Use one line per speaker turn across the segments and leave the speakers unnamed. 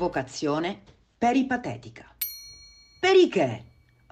vocazione peripatetica. Periché?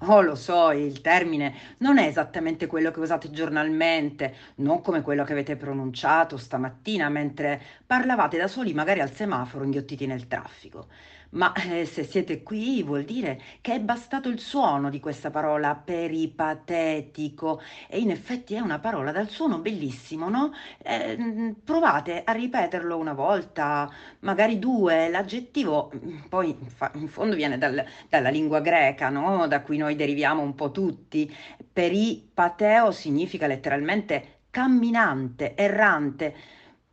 Oh, lo so, il termine non è esattamente quello che usate giornalmente, non come quello che avete pronunciato stamattina mentre parlavate da soli magari al semaforo inghiottiti nel traffico. Ma eh, se siete qui vuol dire che è bastato il suono di questa parola peripatetico e in effetti è una parola dal suono bellissimo, no? Eh, provate a ripeterlo una volta, magari due, l'aggettivo mm, poi in fondo viene dal, dalla lingua greca, no? Da cui noi deriviamo un po' tutti. Peripateo significa letteralmente camminante, errante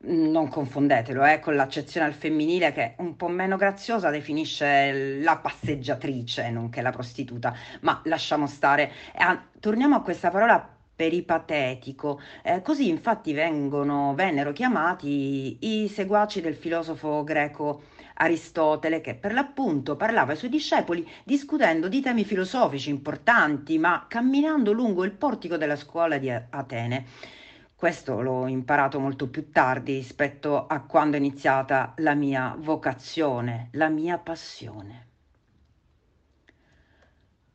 non confondetelo eh, con l'accezione al femminile che un po' meno graziosa definisce la passeggiatrice, nonché la prostituta, ma lasciamo stare. Eh, torniamo a questa parola peripatetico, eh, così infatti vengono, vennero chiamati i seguaci del filosofo greco Aristotele, che per l'appunto parlava ai suoi discepoli discutendo di temi filosofici importanti, ma camminando lungo il portico della scuola di Atene. Questo l'ho imparato molto più tardi rispetto a quando è iniziata la mia vocazione, la mia passione.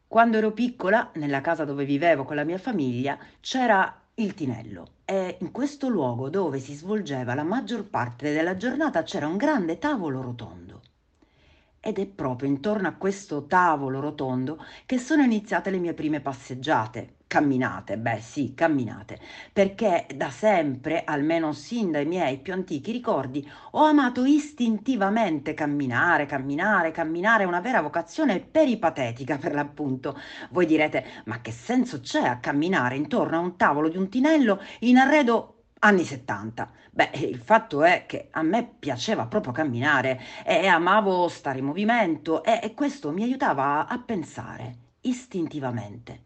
Quando ero piccola, nella casa dove vivevo con la mia famiglia, c'era il Tinello e in questo luogo dove si svolgeva la maggior parte della giornata c'era un grande tavolo rotondo. Ed è proprio intorno a questo tavolo rotondo che sono iniziate le mie prime passeggiate, camminate, beh sì, camminate, perché da sempre, almeno sin dai miei più antichi ricordi, ho amato istintivamente camminare, camminare, camminare, una vera vocazione peripatetica per l'appunto. Voi direte, ma che senso c'è a camminare intorno a un tavolo di un tinello in arredo anni 70? Beh, il fatto è che a me piaceva proprio camminare e amavo stare in movimento e, e questo mi aiutava a pensare istintivamente.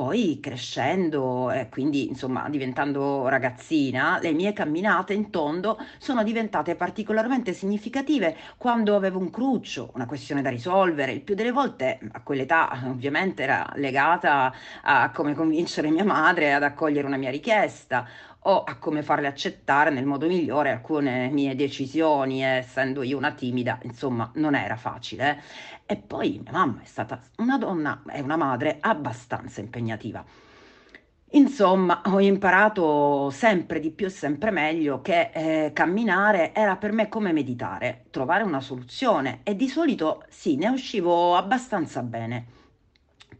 Poi crescendo e quindi insomma diventando ragazzina, le mie camminate in tondo sono diventate particolarmente significative quando avevo un cruccio, una questione da risolvere. Il più delle volte a quell'età ovviamente era legata a come convincere mia madre ad accogliere una mia richiesta o a come farle accettare nel modo migliore alcune mie decisioni, essendo io una timida, insomma, non era facile. E poi mia mamma è stata una donna e una madre abbastanza impegnativa. Insomma, ho imparato sempre di più e sempre meglio che eh, camminare era per me come meditare, trovare una soluzione e di solito sì, ne uscivo abbastanza bene.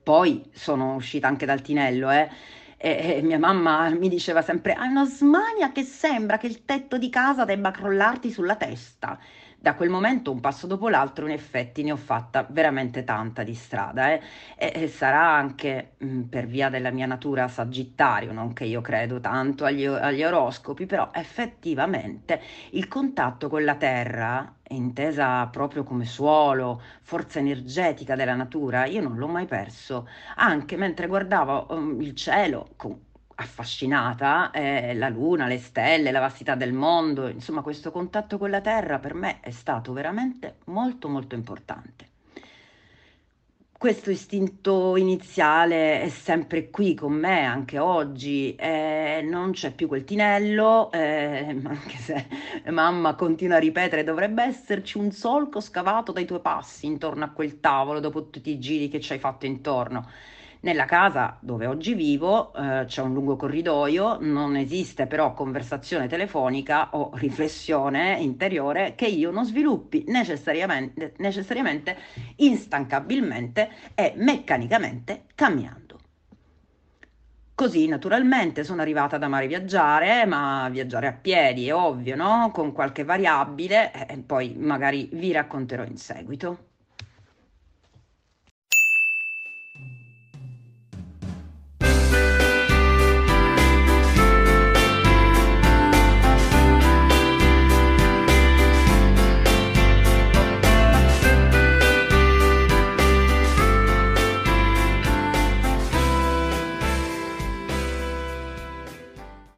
Poi sono uscita anche dal tinello, eh e, e mia mamma mi diceva sempre: Hai una smania che sembra che il tetto di casa debba crollarti sulla testa. Da quel momento, un passo dopo l'altro, in effetti ne ho fatta veramente tanta di strada. Eh? E, e, sarà anche mh, mm, per via della mia natura sagittario, non che io credo tanto agli, agli oroscopi, però effettivamente il contatto con la terra intesa proprio come suolo, forza energetica della natura, io non l'ho mai perso, anche mentre guardavo um, il cielo con, affascinata, eh, la luna, le stelle, la vastità del mondo, insomma questo contatto con la terra per me è stato veramente molto molto importante questo istinto iniziale è sempre qui con me anche oggi, eh, non c'è più quel tinello, eh, anche se mamma continua a ripetere dovrebbe esserci un solco scavato dai tuoi passi intorno a quel tavolo dopo tutti i giri che ci hai fatto intorno. Nella casa dove oggi vivo eh, c'è un lungo corridoio, non esiste però conversazione telefonica o riflessione interiore che io non sviluppi necessariamente, necessariamente instancabilmente e meccanicamente camminando. Così naturalmente sono arrivata ad amare viaggiare, ma viaggiare a piedi è ovvio, no? Con qualche variabile e poi magari vi racconterò in seguito.